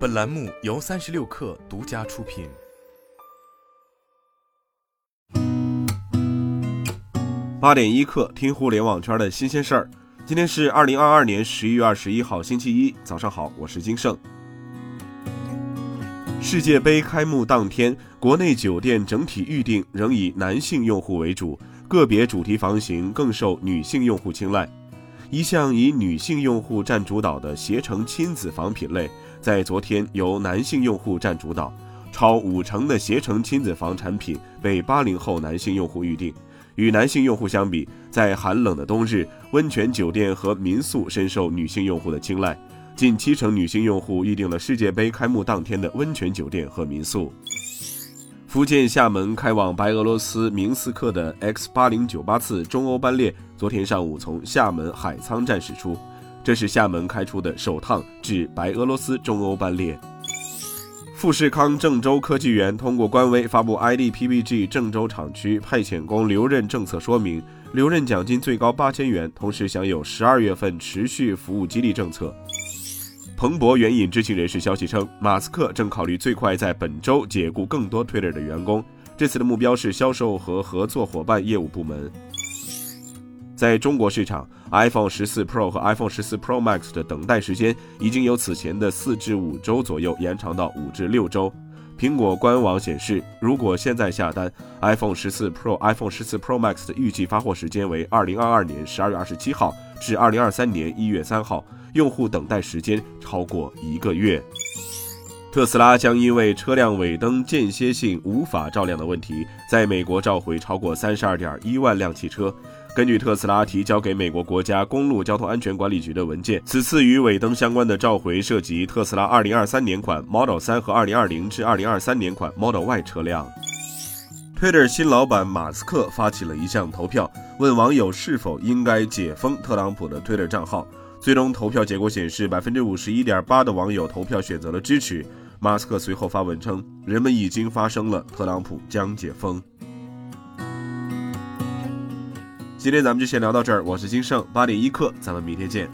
本栏目由三十六氪独家出品。八点一刻，听互联网圈的新鲜事儿。今天是二零二二年十一月二十一号，星期一，早上好，我是金盛。世界杯开幕当天，国内酒店整体预订仍以男性用户为主，个别主题房型更受女性用户青睐。一向以女性用户占主导的携程亲子房品类，在昨天由男性用户占主导，超五成的携程亲子房产品被八零后男性用户预订。与男性用户相比，在寒冷的冬日，温泉酒店和民宿深受女性用户的青睐，近七成女性用户预订了世界杯开幕当天的温泉酒店和民宿。福建厦门开往白俄罗斯明斯克的 X 八零九八次中欧班列，昨天上午从厦门海沧站驶出，这是厦门开出的首趟至白俄罗斯中欧班列。富士康郑州科技园通过官微发布 IDPBG 郑州厂区派遣工留任政策说明，留任奖金最高八千元，同时享有十二月份持续服务激励政策。彭博援引知情人士消息称，马斯克正考虑最快在本周解雇更多 Twitter 的员工。这次的目标是销售和合作伙伴业务部门。在中国市场，iPhone 十四 Pro 和 iPhone 十四 Pro Max 的等待时间已经由此前的四至五周左右延长到五至六周。苹果官网显示，如果现在下单，iPhone 十四 Pro、iPhone 十四 Pro Max 的预计发货时间为二零二二年十二月二十七号至二零二三年一月三号。用户等待时间超过一个月。特斯拉将因为车辆尾灯间歇性无法照亮的问题，在美国召回超过三十二点一万辆汽车。根据特斯拉提交给美国国家公路交通安全管理局的文件，此次与尾灯相关的召回涉及特斯拉二零二三年款 Model 三和二零二零至二零二三年款 Model Y 车辆。Twitter 新老板马斯克发起了一项投票，问网友是否应该解封特朗普的 Twitter 账号。最终投票结果显示，百分之五十一点八的网友投票选择了支持。马斯克随后发文称：“人们已经发生了，特朗普将解封。”今天咱们就先聊到这儿，我是金盛八点一刻，咱们明天见。